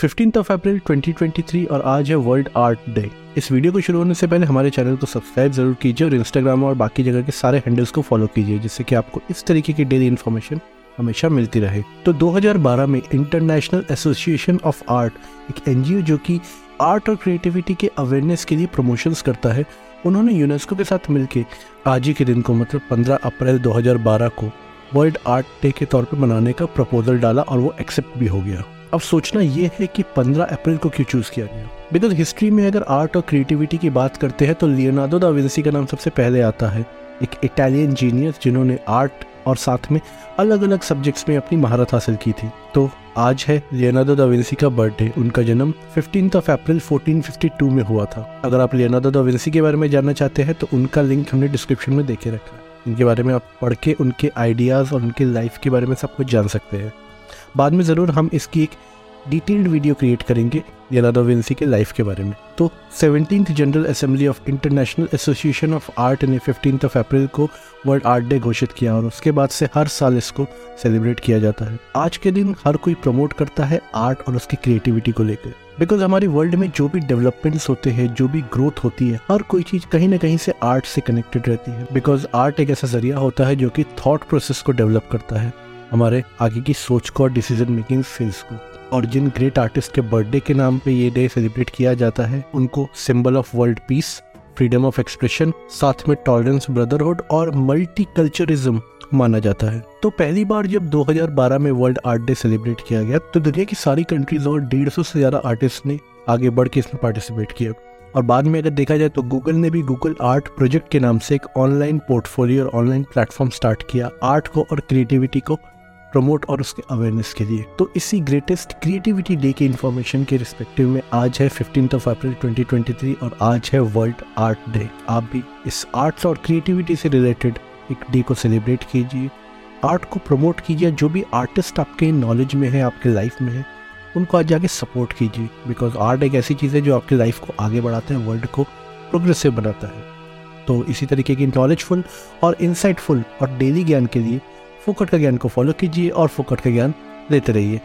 Fifteen of अप्रैल 2023 और आज है वर्ल्ड आर्ट डे इस वीडियो को शुरू होने से पहले हमारे चैनल को सब्सक्राइब ज़रूर कीजिए और इंस्टाग्राम और बाकी जगह के सारे हैंडल्स को फॉलो कीजिए, जिससे कि आपको इस तरीके की डेली इन्फॉर्मेशन हमेशा मिलती रहे। तो 2012 में इंटरनेशनल एसोसिएशन ऑफ़ आर्ट एक एनजीओ जो कि आर्ट और क्रिएटिविटी के अवेयरनेस के लिए प्रमोशंस करता है, उन्होंने यूनेस्को के साथ मिलकर आज ही के दिन को मतलब 15 अप्रैल 2012 को वर्ल्ड आर्ट डे के तौर पर मनाने का प्रपोजल डाला और वो एक्सेप्ट भी हो गया। अब सोचना ये है कि 15 अप्रैल को क्यों चूज़ किया गया? बिकॉज़ हिस्ट्री में अगर आर्ट और क्रिएटिविटी की बात करते हैं तो लियोनार्डो दा विंसी का नाम सबसे पहले आता है। एक इटालियन जीनियस जिन्होंने आर्ट और साथ में अलग अलग सब्जेक्ट्स में अपनी महारत हासिल की थी। तो आज है लियोनार्डो दा विंसी का बर्थडे उनका जन्म फिफ्टीन ऑफ़ अप्रैल 1452 में हुआ था। अगर आप लियोनार्डो दा विंसी के बारे में जानना चाहते हैं तो उनका लिंक हमने डिस्क्रिप्शन में देखे रखा है। इनके बारे में आप पढ़ के उनके आइडियाज़ और उनके लाइफ के बारे में सब कुछ जान सकते हैं। बाद में ज़रूर हम इसकी एक डिटेल्ड वीडियो क्रिएट करेंगे लियोनार्डो विंसी के लाइफ के बारे में। तो seventeen general assembly of International Association of Art ने फिफ्टीन ऑफ़ अप्रैल को वर्ल्ड आर्ट डे घोषित किया और उसके बाद से हर साल इसको सेलिब्रेट किया जाता है। आज के दिन हर कोई प्रमोट करता है आर्ट और उसकी क्रिएटिविटी को लेकर। बिकॉज़ हमारे वर्ल्ड में जो भी डेवलपमेंट्स होते हैं, जो भी ग्रोथ होती है, हर कोई चीज़ कहीं ना कहीं से आर्ट से कनेक्टेड रहती है। बिकॉज़ आर्ट एक ऐसा ज़रिया होता है जो कि थॉट प्रोसेस को डेवलप करता है। हमारे आगे की सोच को और डिसीज़न मेकिंग स्किल्स को। और जिन ग्रेट आर्टिस्ट के बर्थडे के नाम पे ये डे सेलिब्रेट किया जाता है, उनको symbol of world peace freedom of expression साथ में टॉलरेंस ब्रदरहुड और मल्टी कल्चरिज्म माना जाता है। तो पहली बार जब 2012 में वर्ल्ड आर्ट डे सेलिब्रेट किया गया तो दुनिया की सारी कंट्रीज़ और डेढ़ सौ से ज़्यादा आर्टिस्ट ने आगे बढ़ के इसमें पार्टिसिपेट किया। और बाद में अगर देखा जाए तो गूगल ने भी गूगल आर्ट प्रोजेक्ट के नाम से एक ऑनलाइन पोर्टफोलियो और ऑनलाइन प्लेटफॉर्म स्टार्ट किया। आर्ट को और क्रिएटिविटी को प्रमोट और उसके अवेयरनेस के लिए। तो इसी ग्रेटेस्ट क्रिएटिविटी डे के इन्फॉर्मेशन के रिस्पेक्टिव में आज है फिफ्टीन ऑफ़ अप्रैल 2023 और आज है वर्ल्ड आर्ट डे आप भी इस आर्ट्स और क्रिएटिविटी से रिलेटेड एक डे को सेलिब्रेट कीजिए। आर्ट को प्रमोट कीजिए। जो भी आर्टिस्ट आपके नॉलेज में है, आपके लाइफ में है, उनको आज जाके सपोर्ट कीजिए। बिकॉज़ आर्ट एक ऐसी चीज़ है जो आपकी लाइफ को आगे बढ़ाता है वर्ल्ड को प्रोग्रेसिव बनाता है। तो इसी तरीके की नॉलेजफुल और इंसाइटफुल और डेली ज्ञान के लिए फोकट का ज्ञान को फॉलो कीजिए और फोकट का ज्ञान लेते रहिए।